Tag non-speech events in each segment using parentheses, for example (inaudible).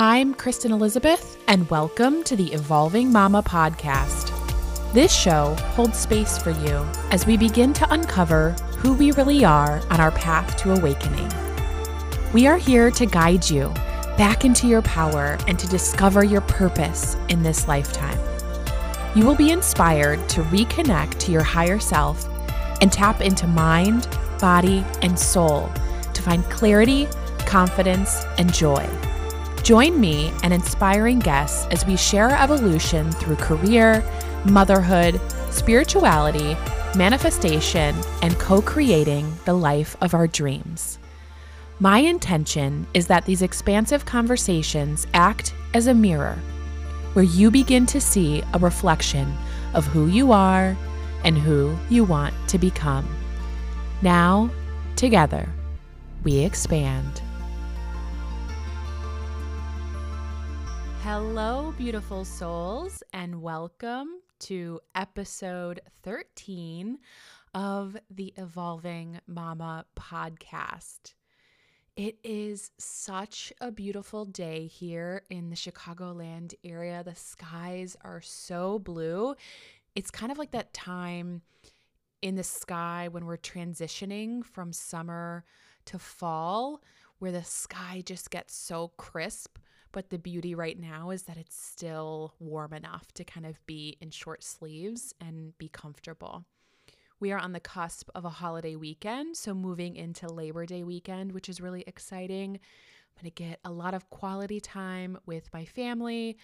I'm Kristen Elizabeth, and welcome to the Evolving Mama podcast. This show holds space for you as we begin to uncover who we really are on our path to awakening. We are here to guide you back into your power and to discover your purpose in this lifetime. You will be inspired to reconnect to your higher self and tap into mind, body, and soul to find clarity, confidence, and joy. Join me and inspiring guests as we share our evolution through career, motherhood, spirituality, manifestation, and co creating the life of our dreams. My intention is that these expansive conversations act as a mirror where you begin to see a reflection of who you are and who you want to become. Now, together, we expand. Hello, beautiful souls, and welcome to episode 13 of the Evolving Mama podcast. It is such a beautiful day here in the Chicagoland area. The skies are so blue. It's kind of like that time in the sky when we're transitioning from summer to fall, where the sky just gets so crisp but the beauty right now is that it's still warm enough to kind of be in short sleeves and be comfortable. We are on the cusp of a holiday weekend, so moving into Labor Day weekend, which is really exciting. I'm going to get a lot of quality time with my family,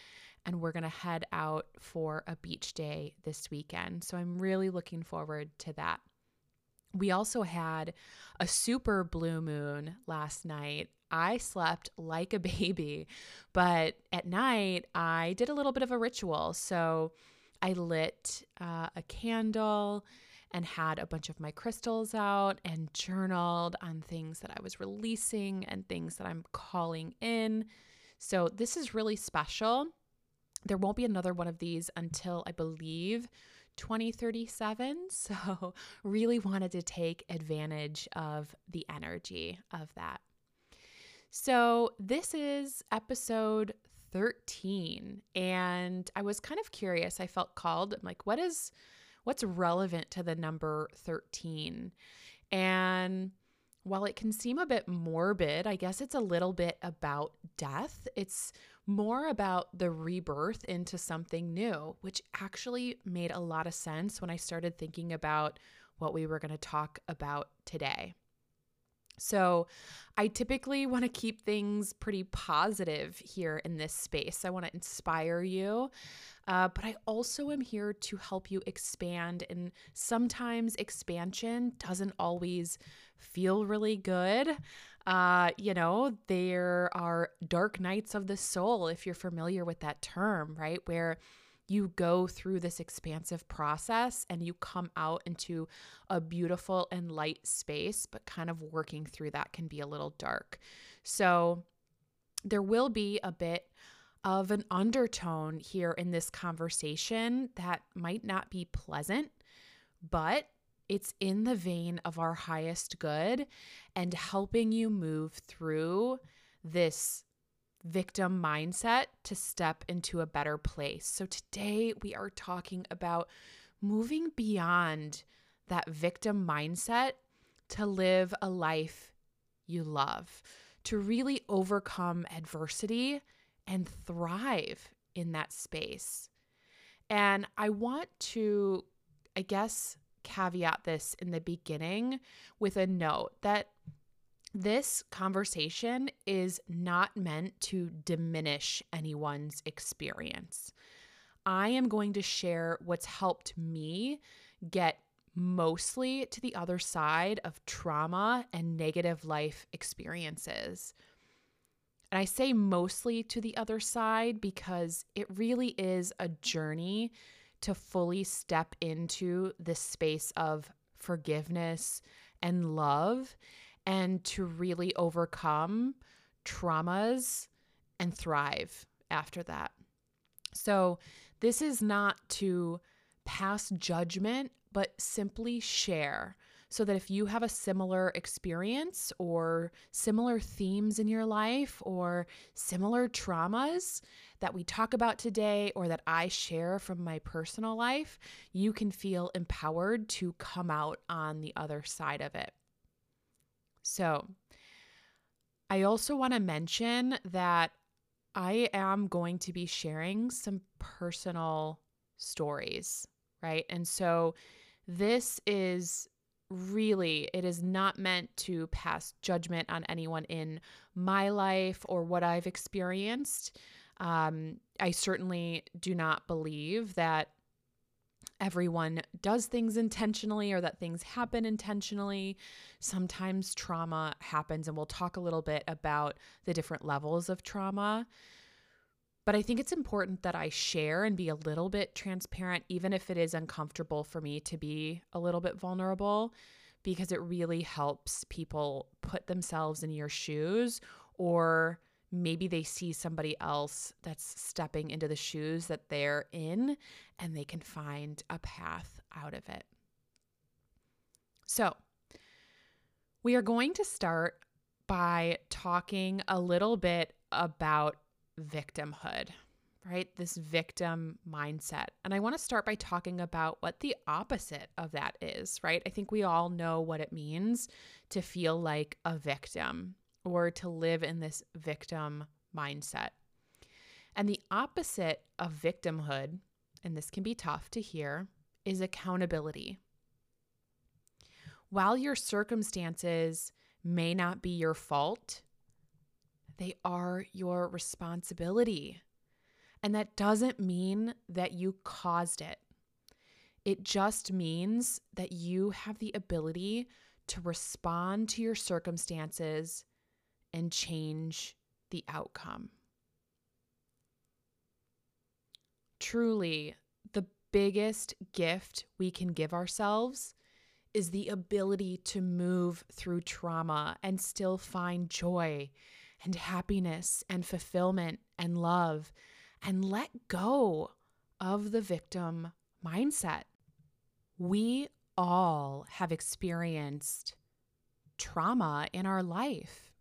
and we're going to head out for a beach day this weekend. So I'm really looking forward to that. We also had a super blue moon last night. I slept like a (laughs) baby, but at night I did a little bit of a ritual. So I lit uh, a candle and had a bunch of my crystals out and journaled on things that I was releasing and things that I'm calling in. So this is really special. There won't be another one of these until I believe 2037. (laughs) So, really wanted to take advantage of the energy of that. So, this is episode 13 and I was kind of curious. I felt called. I'm like, what is what's relevant to the number 13? And while it can seem a bit morbid, I guess it's a little bit about death. It's more about the rebirth into something new, which actually made a lot of sense when I started thinking about what we were going to talk about today. So, I typically want to keep things pretty positive here in this space. I want to inspire you, uh, but I also am here to help you expand. And sometimes expansion doesn't always feel really good. Uh, you know, there are dark nights of the soul, if you're familiar with that term, right? Where you go through this expansive process and you come out into a beautiful and light space, but kind of working through that can be a little dark. So there will be a bit of an undertone here in this conversation that might not be pleasant, but it's in the vein of our highest good and helping you move through this victim mindset to step into a better place. So, today we are talking about moving beyond that victim mindset to live a life you love, to really overcome adversity and thrive in that space. And I want to, I guess, caveat this in the beginning with a note that this conversation is not meant to diminish anyone's experience. I am going to share what's helped me get mostly to the other side of trauma and negative life experiences. And I say mostly to the other side because it really is a journey to fully step into this space of forgiveness and love and to really overcome traumas and thrive after that. So, this is not to pass judgment, but simply share so that if you have a similar experience or similar themes in your life or similar traumas that we talk about today or that I share from my personal life, you can feel empowered to come out on the other side of it. So, I also want to mention that I am going to be sharing some personal stories, right? And so this is really it is not meant to pass judgment on anyone in my life or what I've experienced. Um, I certainly do not believe that everyone does things intentionally or that things happen intentionally. Sometimes trauma happens, and we'll talk a little bit about the different levels of trauma. But I think it's important that I share and be a little bit transparent, even if it is uncomfortable for me to be a little bit vulnerable, because it really helps people put themselves in your shoes or maybe they see somebody else that's stepping into the shoes that they're in and they can find a path out of it. So, we are going to start by talking a little bit about victimhood, right? This victim mindset. And I want to start by talking about what the opposite of that is, right? I think we all know what it means to feel like a victim or to live in this victim mindset. And the opposite of victimhood, and this can be tough to hear, is accountability. While your circumstances may not be your fault, they are your responsibility. And that doesn't mean that you caused it. It just means that you have the ability to respond to your circumstances and change the outcome. Truly, the biggest gift we can give ourselves is the ability to move through trauma and still find joy and happiness and fulfillment and love and let go of the victim mindset. We all have experienced trauma in our life.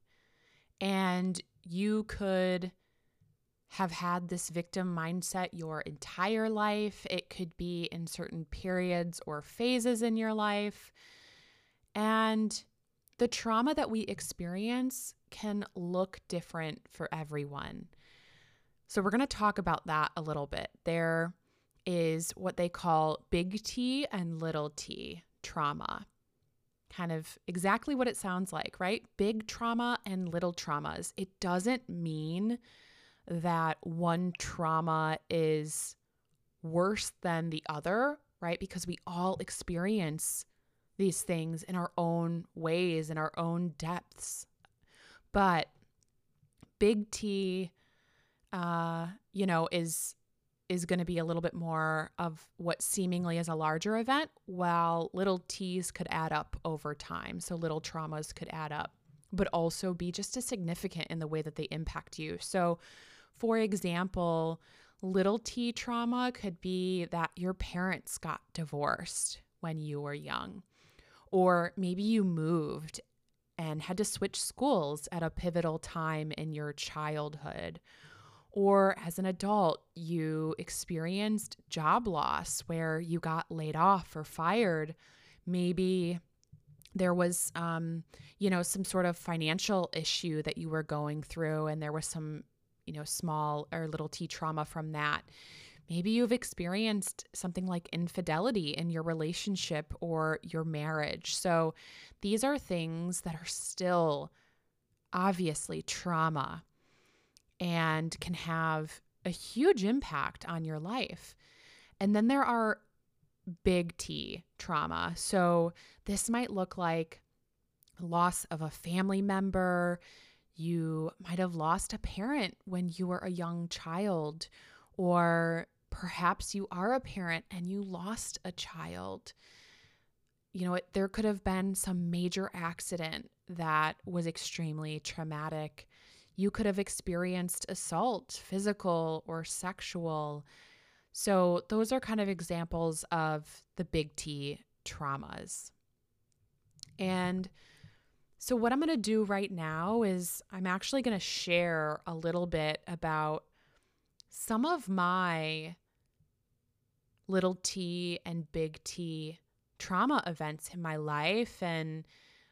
And you could have had this victim mindset your entire life. It could be in certain periods or phases in your life. And the trauma that we experience can look different for everyone. So, we're going to talk about that a little bit. There is what they call big T and little t trauma kind of exactly what it sounds like, right? Big trauma and little traumas. It doesn't mean that one trauma is worse than the other, right? Because we all experience these things in our own ways, in our own depths. But big T, uh, you know, is is going to be a little bit more of what seemingly is a larger event, while little T's could add up over time. So little traumas could add up, but also be just as significant in the way that they impact you. So, for example, little t trauma could be that your parents got divorced when you were young, or maybe you moved and had to switch schools at a pivotal time in your childhood or as an adult, you experienced job loss where you got laid off or fired. Maybe there was, um, you know, some sort of financial issue that you were going through, and there was some, you know, small or little t trauma from that. Maybe you've experienced something like infidelity in your relationship or your marriage. So these are things that are still obviously trauma and can have a huge impact on your life. And then there are big T trauma. So this might look like loss of a family member. You might have lost a parent when you were a young child, or perhaps you are a parent and you lost a child. You know, it, there could have been some major accident that was extremely traumatic you could have experienced assault, physical or sexual. So, those are kind of examples of the big T traumas. And so, what I'm going to do right now is I'm actually going to share a little bit about some of my little t and big T trauma events in my life. And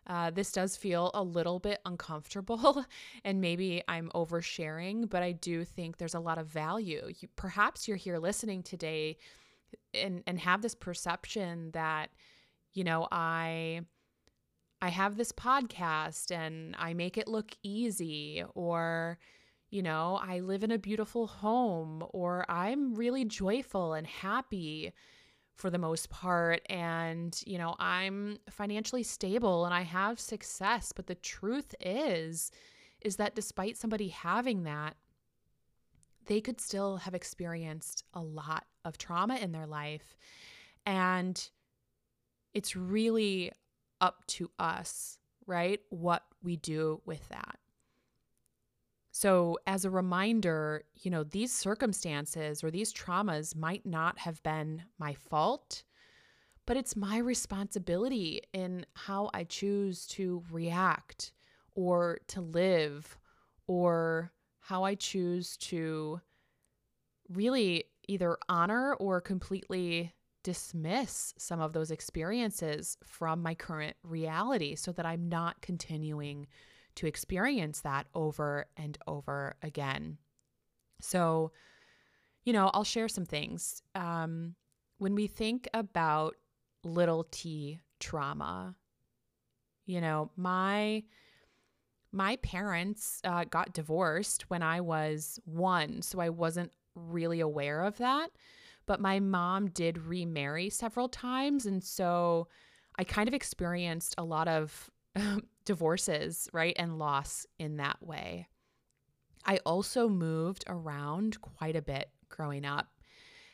uh, this does feel a little bit uncomfortable, (laughs) and maybe I'm oversharing, but I do think there's a lot of value. You, perhaps you're here listening today and, and have this perception that, you know, I. I have this podcast and I make it look easy, or, you know, I live in a beautiful home, or I'm really joyful and happy for the most part. And you know i'm financially stable and i have success but the truth is is that despite somebody having that they could still have experienced a lot of trauma in their life. And it's really up to us right what we do with that so, as a reminder, you know, these circumstances or these traumas might not have been my fault, but it's my responsibility in how I choose to react or to live or how I choose to really either honor or completely dismiss some of those experiences from my current reality so that I'm not continuing to experience that over and over again. So, you know, I'll share some things. Um, when we think about little t trauma, you know, my my parents uh, got divorced when I was one, so I wasn't really aware of that. But my mom did remarry several times, and so I kind of experienced a lot of (laughs) divorces, right? And loss in that way. I also moved around quite a bit growing up.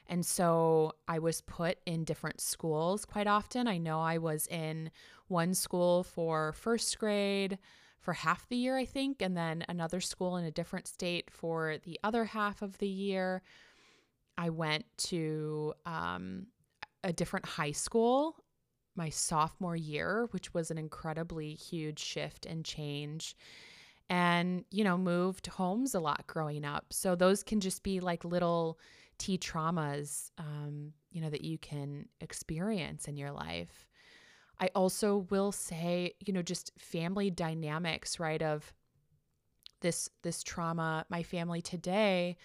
And so I was put in different schools quite often. I know I was in one school for first grade for half the year, I think, and then another school in a different state for the other half of the year. I went to um, a different high school my sophomore year, which was an incredibly huge shift and change. And, you know, moved homes a lot growing up. So those can just be like little T traumas, um, you know, that you can experience in your life. I also will say, you know, just family dynamics, right? Of this this trauma, my family today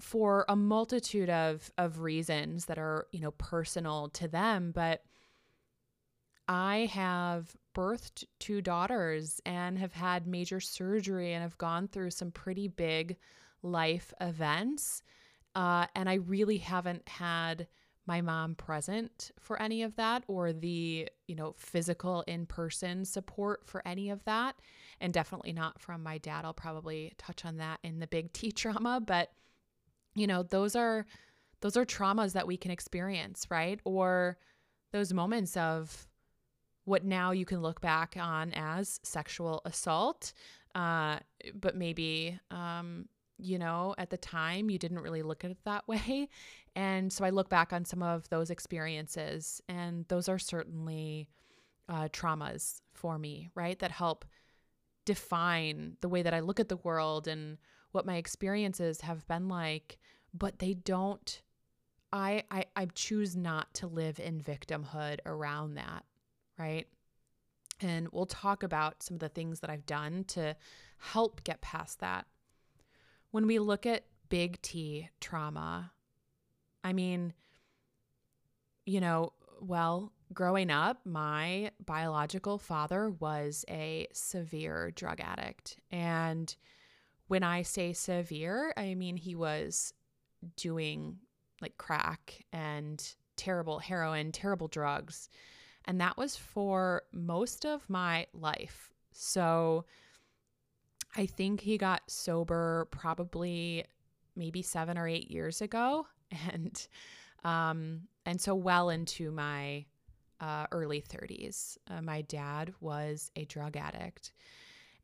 for a multitude of of reasons that are you know personal to them but i have birthed two daughters and have had major surgery and have gone through some pretty big life events uh, and i really haven't had my mom present for any of that or the you know physical in-person support for any of that and definitely not from my dad. I'll probably touch on that in the big (laughs) t trauma but you know, those are those are traumas that we can experience, right? Or those moments of what now you can look back on as sexual assault, uh, but maybe um, you know, at the time you didn't really look at it that (laughs) way. And so I look back on some of those experiences, and those are certainly uh, traumas for me, right? That help define the way that I look at the world and what my experiences have been like, but they don't I I I choose not to live in victimhood around that, right? And we'll talk about some of the things that I've done to help get past that. When we look at big T trauma, I mean, you know, well, growing up, my biological father was a severe drug addict. And when I say severe, I mean he was doing like crack and terrible heroin, terrible drugs. And that was for most of my life. So I think he got sober probably maybe seven or eight years ago. (laughs) And, um, and so well into my uh, early 30s, uh, my dad was a drug addict.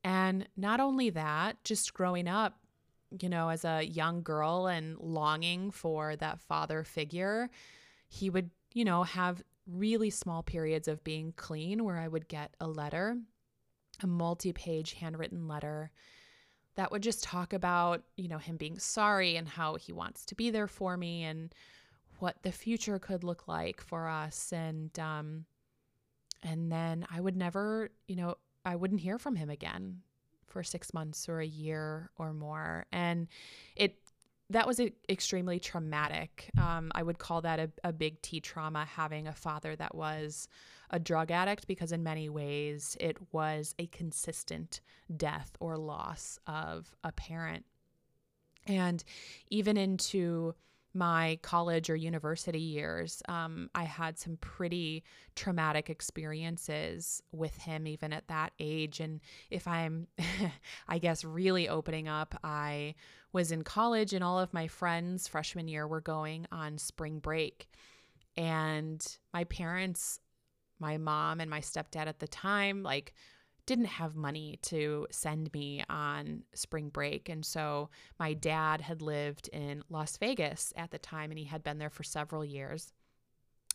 And not only that, just growing up, you know, as a young girl and longing for that father figure, he would, you know, have really small periods of being clean where I would get a letter, a multi page handwritten letter that would just talk about, you know, him being sorry and how he wants to be there for me and what the future could look like for us. And, um, and then I would never, you know, I wouldn't hear from him again for six months or a year or more. And it that was extremely traumatic. Um, I would call that a, a big T trauma having a father that was a drug addict because, in many ways, it was a consistent death or loss of a parent. And even into my college or university years, um, I had some pretty traumatic experiences with him, even at that age. And if I'm, (laughs) I guess, really opening up, I was in college and all of my friends freshman year were going on spring break. And my parents, my mom and my stepdad at the time, like, didn't have money to send me on spring break. And so my dad had lived in Las Vegas at the time and he had been there for several years.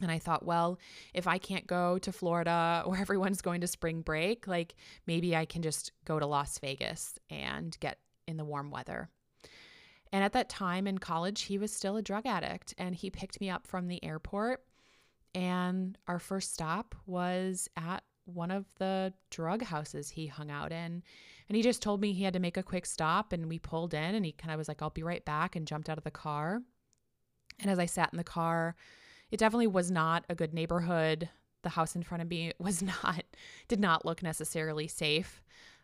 And I thought, well, if I can't go to Florida (laughs) where everyone's going to spring break, like maybe I can just go to Las Vegas and get in the warm weather. And at that time in college, he was still a drug addict and he picked me up from the airport. And our first stop was at one of the drug houses he hung out in. And he just told me he had to make a quick stop and we pulled in and he kind of was like, I'll be right back and jumped out of the car. And as I sat in the car, it definitely was not a good neighborhood. The house in front of me (laughs) was not, did not look necessarily safe.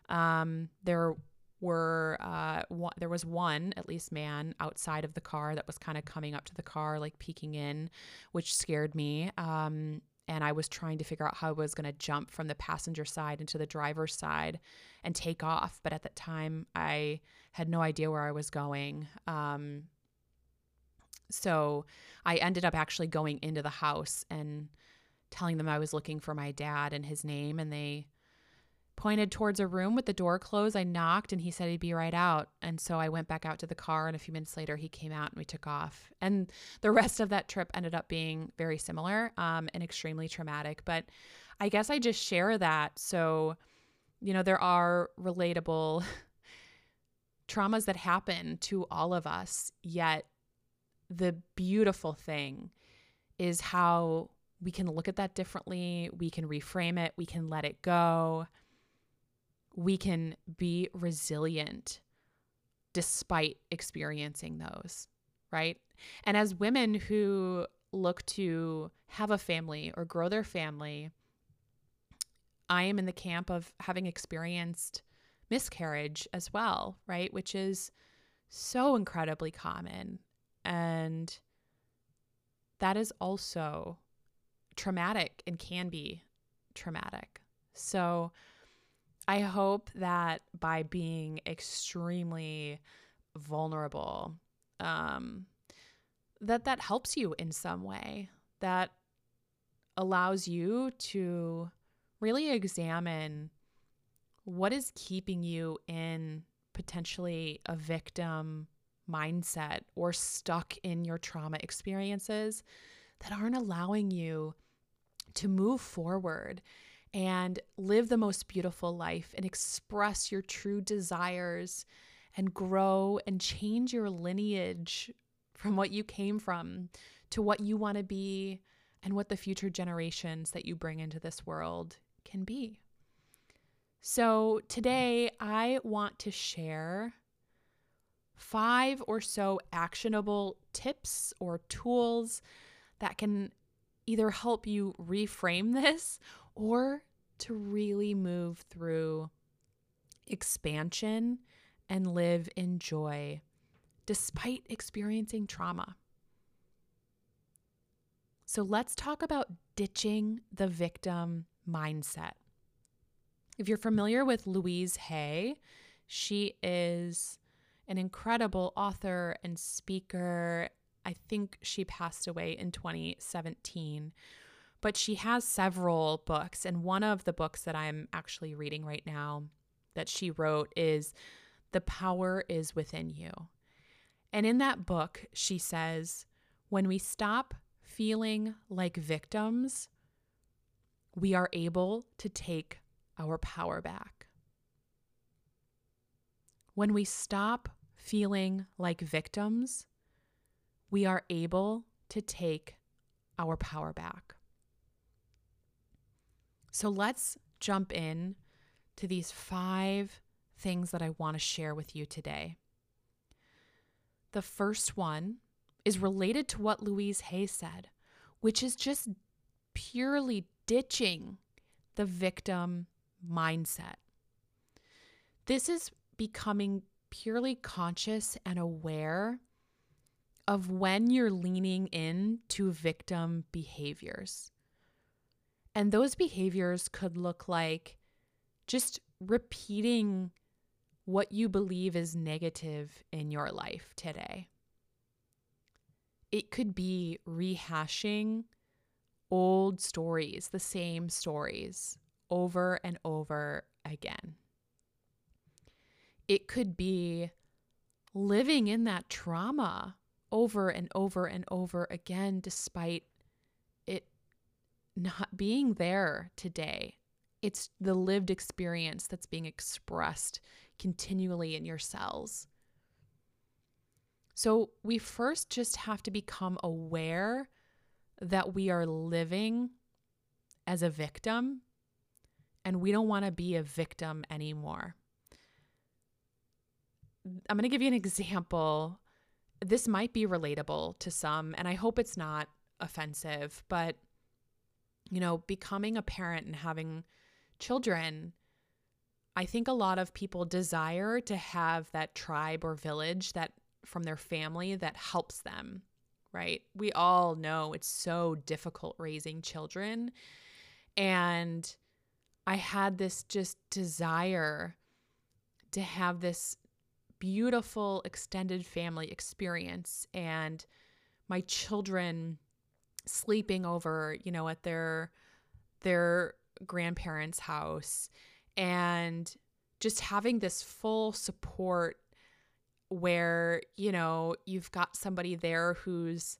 Um, there were, uh, one, there was one, at least man, outside of the car that was kind of coming up to the car, like peeking in, which scared me. Um, and I was trying to figure out how I was going to jump from the passenger side into the driver's side and take off. But at that time, I had no idea where I was going. Um, so I ended up actually going into the house and telling them I was looking for my dad and his name, and they pointed towards a room with the door closed. I knocked and he said he'd be right out. And so I went back out to the car and a few minutes later he came out and we took off. And the rest of that trip ended up being very similar um, and extremely traumatic. But I guess I just share that. So, you know, there are relatable (laughs) traumas that happen to all of us, yet the beautiful thing is how we can look at that differently. We can reframe it. We can let it go we can be resilient despite experiencing those, right? And as women who look to have a family or grow their family, I am in the camp of having experienced miscarriage as well, right? Which is so incredibly common. And that is also traumatic and can be traumatic. So, I hope that by being extremely vulnerable, um, that that helps you in some way, that allows you to really examine what is keeping you in potentially a victim mindset or stuck in your trauma experiences that aren't allowing you to move forward and live the most beautiful life and express your true desires and grow and change your lineage from what you came from to what you want to be and what the future generations that you bring into this world can be. So, today I want to share five or so actionable tips or tools that can either help you reframe (laughs) this or to really move through expansion and live in joy despite experiencing trauma. So let's talk about ditching the victim mindset. If you're familiar with Louise Hay, she is an incredible author and speaker. I think she passed away in 2017 but she has several books. And one of the books that I'm actually reading right now that she wrote is The Power is Within You. And in that book, she says, when we stop feeling like victims, we are able to take our power back. When we stop feeling like victims, we are able to take our power back. So let's jump in to these five things that I want to share with you today. The first one is related to what Louise Hay said, which is just purely ditching the victim mindset. This is becoming purely conscious and aware of when you're leaning in to victim behaviors. And those behaviors could look like just repeating what you believe is negative in your life today. It could be rehashing old stories, the same stories, over and over again. It could be living in that trauma over and over and over again, despite it not being there today. It's the lived experience that's being expressed continually in your cells. So, we first just have to become aware that we are living as a victim and we don't want to be a victim anymore. I'm going to give you an example. This might be relatable to some, and I hope it's not offensive, but you know, becoming a parent and having children, I think a lot of people desire to have that tribe or village that from their family that helps them, right? We all know it's so difficult raising children. And I had this just desire to have this beautiful extended family experience and my children sleeping over, you know, at their their grandparents' house and just having this full support where, you know, you've got somebody there who's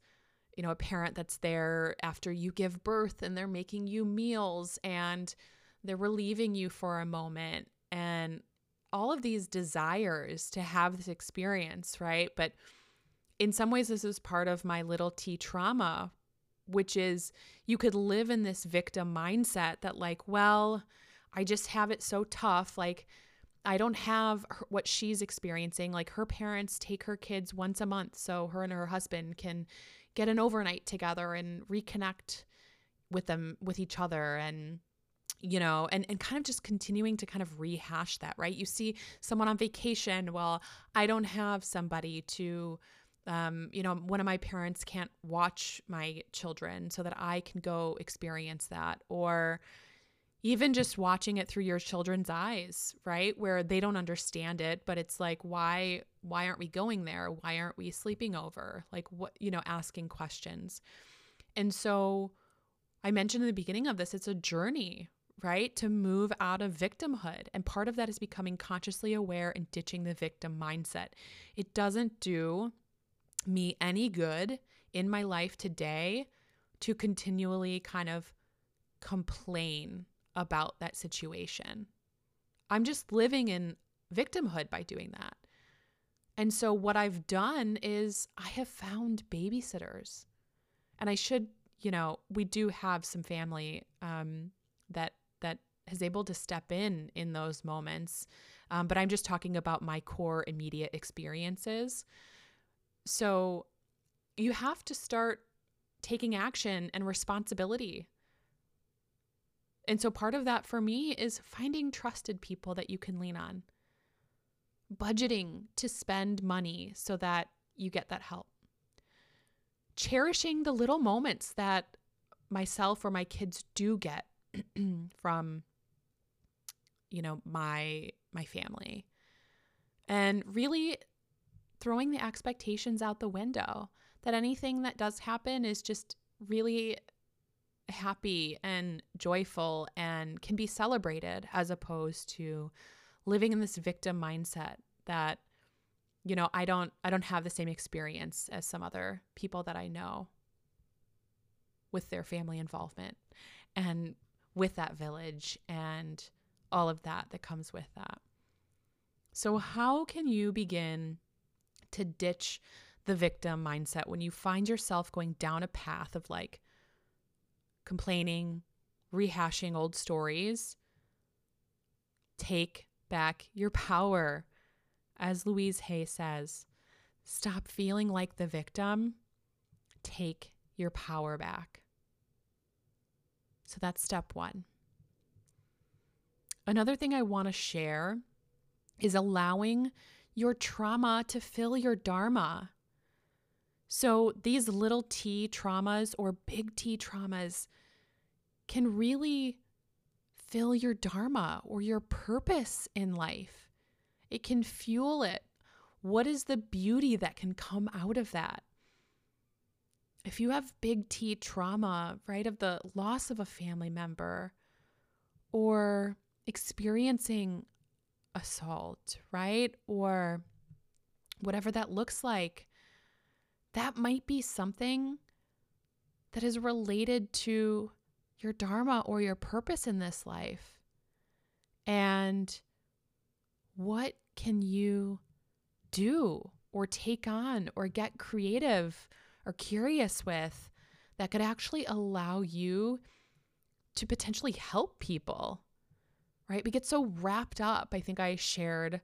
you know, a parent that's there after you give birth and they're making you meals and they're relieving you for a moment and all of these desires to have this experience, right? But in some ways, this is part of my little t trauma, which is you could live in this victim mindset that, like, well, I just have it so tough. Like, I don't have what she's experiencing. Like, her parents take her kids once a month so her and her husband can get an overnight together and reconnect with them, with each other. And you know, and, and kind of just continuing to kind of rehash that, right? You see someone on vacation, well, I don't have somebody to, um, you know, one of my parents can't watch my children so that I can go experience that. Or even just watching it through your children's eyes, right? Where they don't understand it, but it's like, why, why aren't we going there? Why aren't we sleeping over? Like, what, you know, asking questions. And so, I mentioned in the beginning of this, it's a journey, right? To move out of victimhood. And part of that is becoming consciously aware and ditching the victim mindset. It doesn't do me any good in my life today to continually kind of complain about that situation. I'm just living in victimhood by doing that. And so, what I've done is I have found babysitters. And I should, you know, we do have some family um, that that is able to step in in those moments. Um, but I'm just talking about my core immediate experiences. So you have to start taking action and responsibility. And so part of that for me is finding trusted people that you can lean on, budgeting to spend money so that you get that help, cherishing the little moments that myself or my kids do get (clears throat) from you know my my family. And really throwing the expectations out the window that anything that does happen is just really happy and joyful and can be celebrated as opposed to living in this victim mindset that you know I don't I don't have the same experience as some other people that I know with their family involvement and with that village and all of that that comes with that. So, how can you begin to ditch the victim mindset when you find yourself going down a path of like complaining, rehashing old stories? Take back your power. As Louise Hay says, stop feeling like the victim. Take your power back. So that's step one. Another thing I want to share is allowing your trauma to fill your dharma. So these little t traumas or big T traumas can really fill your dharma or your purpose in life. It can fuel it. What is the beauty that can come out of that? If you have big T trauma, right, of the loss of a family member or experiencing assault, right? Or whatever that looks like, that might be something that is related to your dharma or your purpose in this life. And what can you do or take on or get creative or curious with that could actually allow you to potentially help people? Right? We get so wrapped up. I think I shared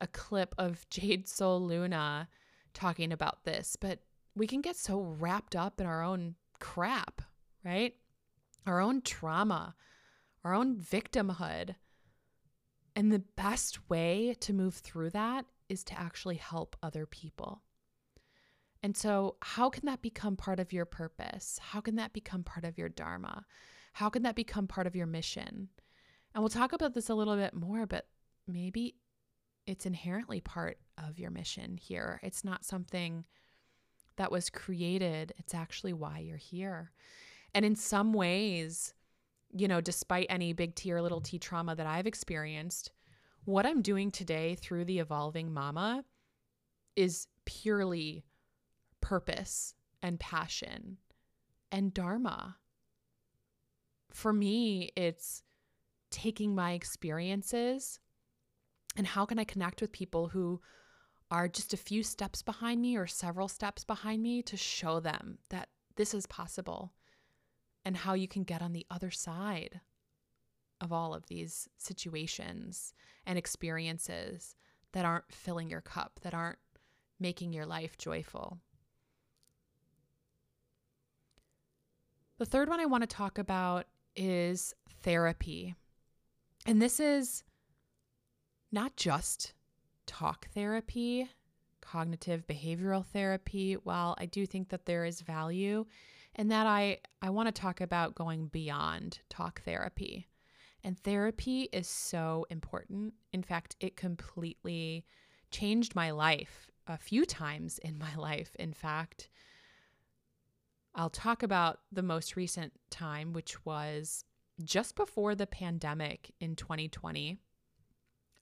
a clip of (laughs) Jade Soul Luna talking about this, but we can get so wrapped up in our own crap, right? Our own trauma, our own victimhood. And the best way to move through that is to actually help other people. And so, how can that become part of your purpose? How can that become part of your Dharma? How can that become part of your mission? And we'll talk about this a little bit more, but maybe it's inherently part of your mission here. It's not something that was created, it's actually why you're here. And in some ways, you know, despite any big T or little t trauma that I've experienced, what I'm doing today through the evolving mama is purely purpose and passion and dharma. For me, it's taking my experiences and how can I connect with people who are just a few steps behind me or several steps behind me to show them that this is possible and how you can get on the other side of all of these situations and experiences that aren't filling your cup, that aren't making your life joyful. The third one I want to talk about is therapy. And this is not just talk therapy, cognitive behavioral therapy. While I do think that there is value and that, I, I want to talk about going beyond talk therapy. And therapy is so important. In fact, it completely changed my life a few times in my life. In fact, I'll talk about the most recent time, which was just before the pandemic in 2020,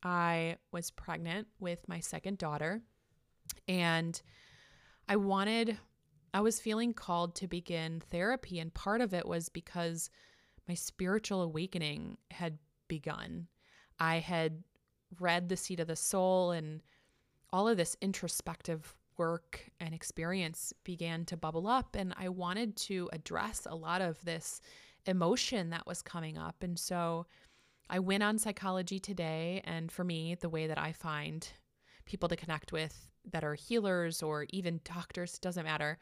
I was pregnant with my second daughter and I wanted, I was feeling called to begin therapy. And part of it was because my spiritual awakening had begun. I had read The Seat of the Soul and all of this introspective work and experience began to bubble up. And I wanted to address a lot of this emotion that was coming up. And so I went on Psychology Today. And for me, the way that I find people to connect with that are healers or even doctors, doesn't matter.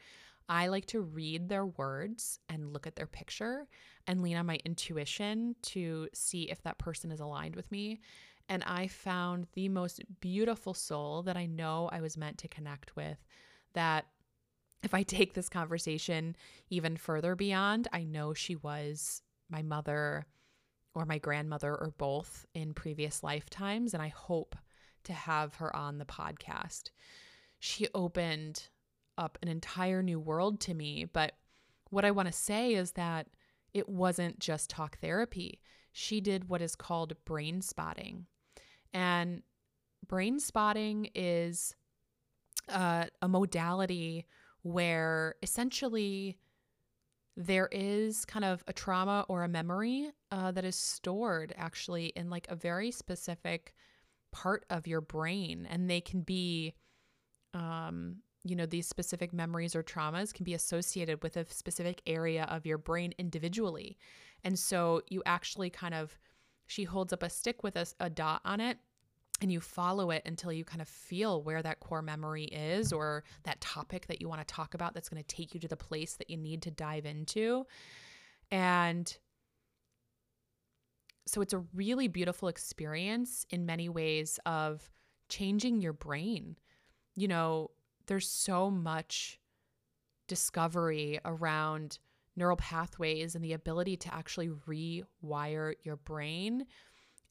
I like to read their words and look at their picture and lean on my intuition to see if that person is aligned with me. And I found the most beautiful soul that I know I was meant to connect with that if I take this conversation even further beyond, I know she was my mother or my grandmother or both in previous lifetimes. And I hope to have her on the podcast. She opened up an entire new world to me. But what I want to say is that it wasn't just talk therapy. She did what is called brain spotting. And brain spotting is uh, a modality where essentially there is kind of a trauma or a memory uh, that is stored actually in like a very specific part of your brain. And they can be, um, you know, these specific memories or traumas can be associated with a specific area of your brain individually. And so you actually kind of, she holds up a stick with a, a dot on it and you follow it until you kind of feel where that core memory is or that topic that you want to talk about that's going to take you to the place that you need to dive into. And so it's a really beautiful experience in many ways of changing your brain. You know, there's so much discovery around neural pathways and the ability to actually rewire your brain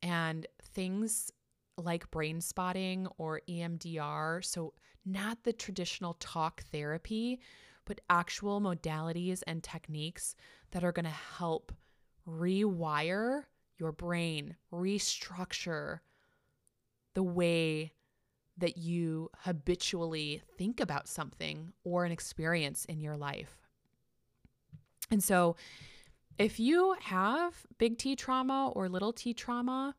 and things like brain spotting or EMDR. So, not the traditional talk therapy, but actual modalities and techniques that are going to help rewire your brain, restructure the way that you habitually think about something or an experience in your life. And so, if you have big T trauma or little t trauma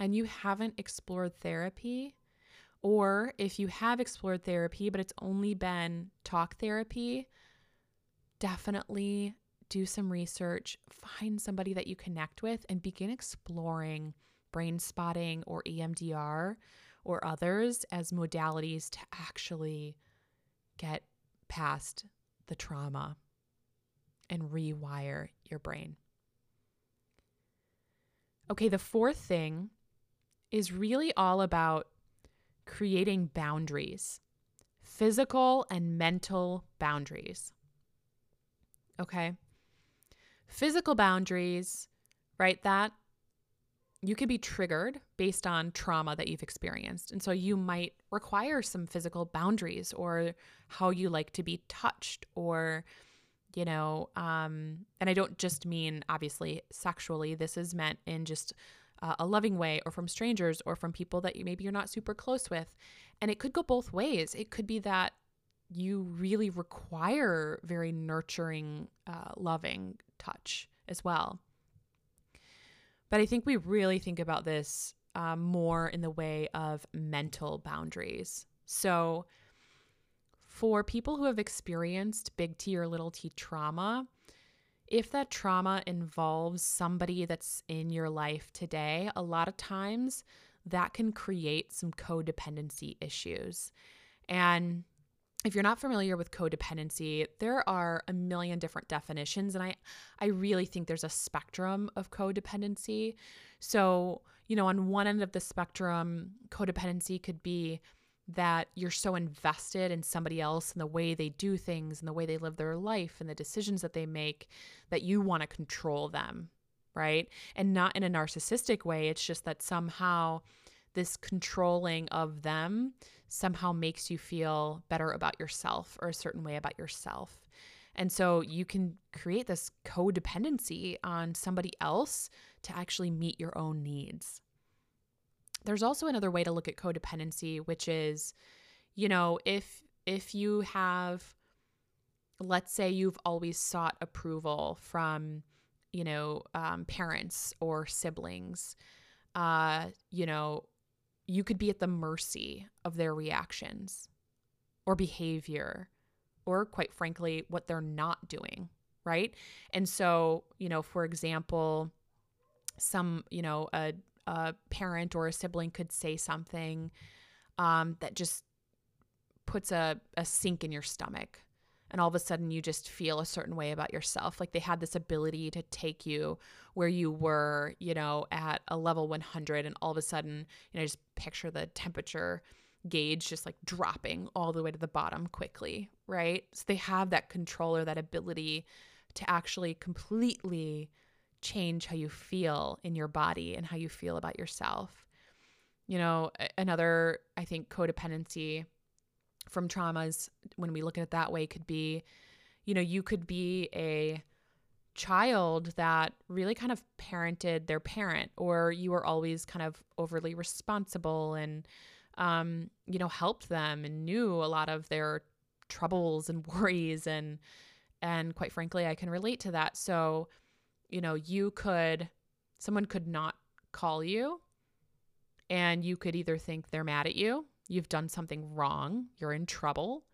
and you haven't explored therapy, or if you have explored therapy but it's only been talk therapy, definitely do some research, find somebody that you connect with, and begin exploring brain spotting or EMDR or others as modalities to actually get past the trauma and rewire your brain. Okay, the fourth thing is really all about creating boundaries, physical and mental boundaries. Okay. Physical boundaries, right? That you could be triggered based on trauma that you've experienced. And so you might require some physical boundaries or how you like to be touched or, you know, um, and I don't just mean obviously sexually. This is meant in just uh, a loving way or from strangers or from people that you, maybe you're not super close with. And it could go both ways. It could be that you really require very nurturing, uh, loving touch as well. But I think we really think about this um, more in the way of mental boundaries. So, for people who have experienced big T or little t trauma, if that trauma involves somebody that's in your life today, a lot of times that can create some codependency issues. And if you're not familiar with codependency, there are a million different definitions and I I really think there's a spectrum of codependency. So, you know, on one end of the spectrum, codependency could be that you're so invested in somebody else and the way they do things and the way they live their life and the decisions that they make that you want to control them, right? And not in a narcissistic way. It's just that somehow this controlling of them somehow makes you feel better about yourself or a certain way about yourself. And so you can create this codependency on somebody else to actually meet your own needs. There's also another way to look at codependency, which is, you know, if if you have let's say you've always sought approval from, you know, um, parents or siblings, uh, you know, you could be at the mercy of their reactions or behavior or quite frankly what they're not doing right? And so you know for example some you know a, a parent or a sibling could say something um, that just puts a, a sink in your stomach. And all of a sudden you just feel a certain way about yourself. Like they had this ability to take you where you were you know at a level 100 and all of a sudden you know just picture the temperature gauge just like dropping all the way to the bottom quickly right? So they have that control or that ability to actually completely change how you feel in your body and how you feel about yourself you know another i think codependency from traumas when we look at it that way could be you know you could be a child that really kind of parented their parent or you were always kind of overly responsible and um, you know helped them and knew a lot of their troubles and (laughs) worries and And quite frankly, I can relate to that. So, you know, you could, someone could not call you and you could either think they're mad at you, you've done something wrong, you're in trouble,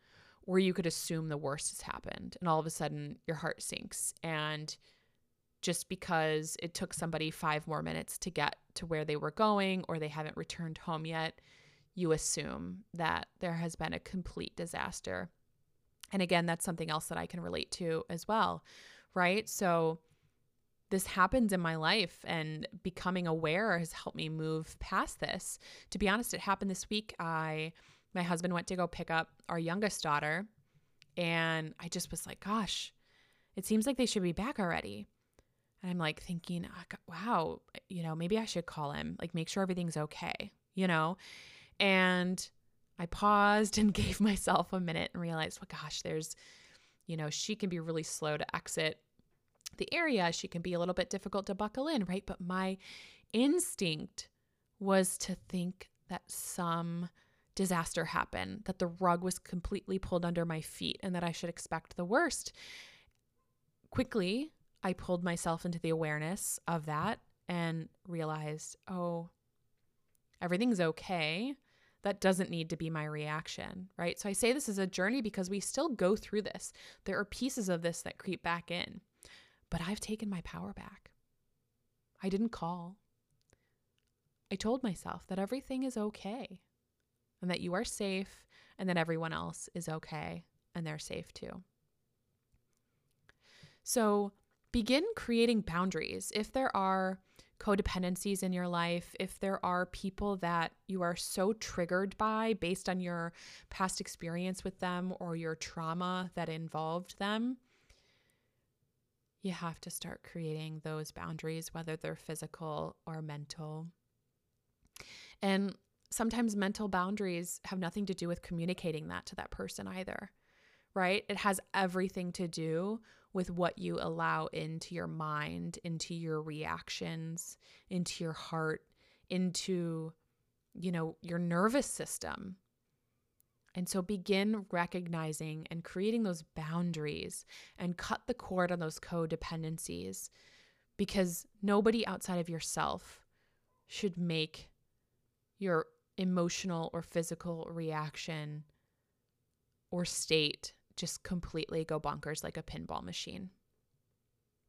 or you could assume the worst has happened. And all of a sudden, your heart sinks. And just because it took somebody five more minutes to get to where they were going or they haven't returned home yet, you assume that there has been a complete disaster. And again, that's something else that I can relate to as well, right? So this happens in my life and becoming aware has helped me move past this. To be honest, it happened this week. I my husband went to go pick up our youngest daughter and I just was like, gosh, it seems like they should be back already. And I'm like thinking, ah, wow, you know, maybe I should call him, like make sure everything's okay, you know? And I paused and (laughs) gave myself a minute and realized, well, gosh, there's, you know, she can be really slow to exit the area. She can be a little bit difficult to buckle in, right? But my instinct was to think that some disaster happened, that the rug was completely pulled under my feet, and that I should expect the worst. Quickly, I pulled myself into the awareness of that and realized, oh, everything's okay that doesn't need to be my reaction, right? So I say this is a journey because we still go through this. There are pieces of this that creep back in, but I've taken my power back. I didn't call. I told myself that everything is okay and that you are safe and that everyone else is okay and they're safe too. So begin creating boundaries. If there are codependencies in your life, if there are people that you are so triggered by based on your past experience with them or your trauma that involved them, you have to start creating those boundaries, whether they're physical or mental. And sometimes mental boundaries have nothing to do with communicating that to that person either, right? It has everything to do with what you allow into your mind, into your reactions, into your heart, into, you know, your nervous system. And so begin recognizing and creating those boundaries and cut the cord on those codependencies because nobody outside of yourself should make your emotional or physical reaction or state just completely go bonkers like a pinball machine.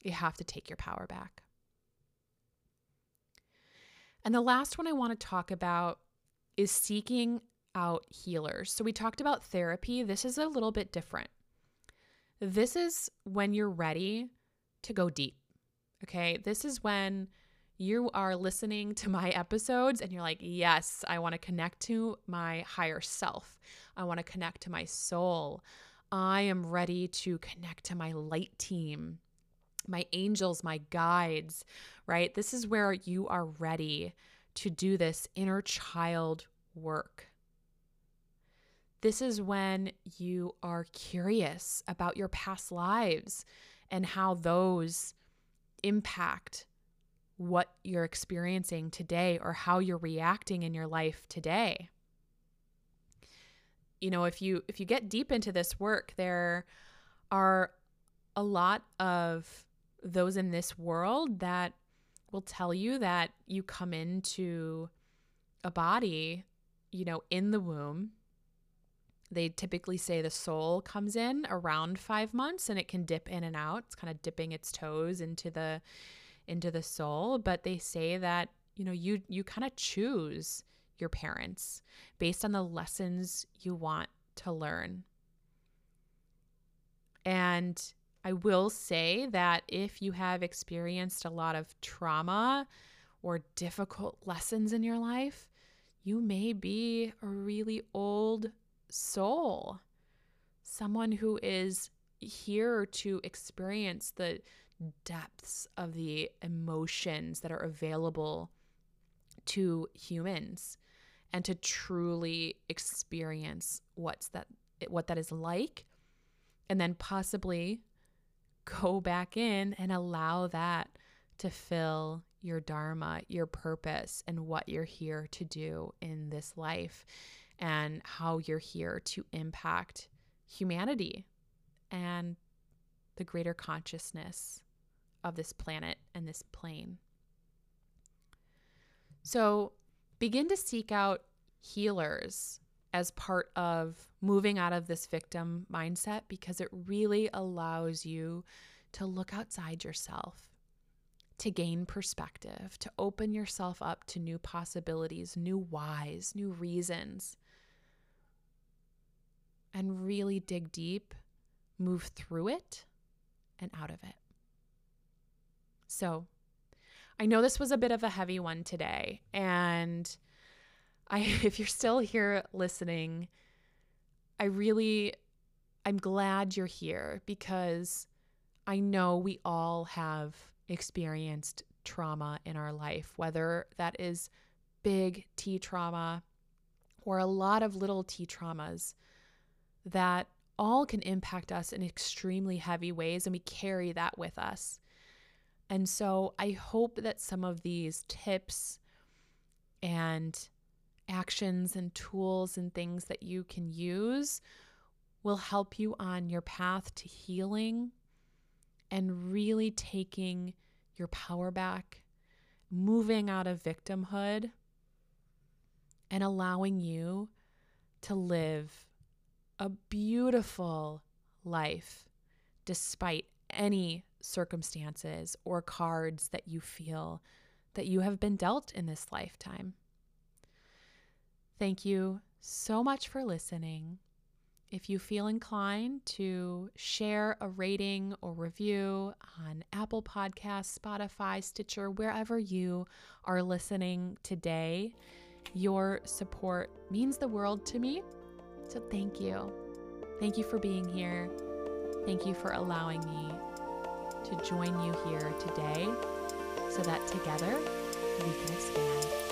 You have to take your power back. And the last one I want to talk about is seeking out healers. So we talked about therapy. This is a little bit different. This is when you're ready to go deep. Okay. This is when you are listening to my episodes and you're like, yes, I want to connect to my higher self. I want to connect to my soul. I am ready to connect to my light team, my angels, my guides, right? This is where you are ready to do this inner child work. This is when you are curious about your past lives and how those impact what you're experiencing today or how you're reacting in your life today. You know if you if you get deep into this work there are a lot of those in this world that will tell you that you come into a body you know in the womb they typically say the soul comes in around 5 months and it can dip in and out it's kind of dipping its toes into the into the soul but they say that you know you you kind of choose your parents based on the lessons you want to learn. And I will say that if you have experienced a lot of trauma or difficult lessons in your life, you may be a really old soul, someone who is here to experience the depths of the emotions that are available to humans and to truly experience what's that what that is like and then possibly go back in and allow that to fill your dharma, your purpose and what you're here to do in this life and how you're here to impact humanity and the greater consciousness of this planet and this plane. So begin to seek out healers as part of moving out of this victim mindset because it really allows you to look outside yourself, to gain perspective, to open yourself up to new possibilities, new whys, new reasons, and really dig deep, move through it, and out of it. So, I know this was a bit of a heavy one today, and I (laughs) if you're still here listening, I really I'm glad you're here because I know we all have experienced trauma in our life, whether that is big T trauma or a lot of little T traumas that all can impact us in extremely heavy ways, and we carry that with us. And so I hope that some of these tips and actions and tools and things that you can use will help you on your path to healing and really taking your power back, moving out of victimhood, and allowing you to live a beautiful life despite any circumstances or cards that you feel that you have been dealt in this lifetime. Thank you so much for listening. If you feel inclined to share a rating or review on Apple Podcasts, Spotify, Stitcher, wherever you are listening today, your support means the world to me. So thank you. Thank you for being here. Thank you for allowing me to join you here today so that together we can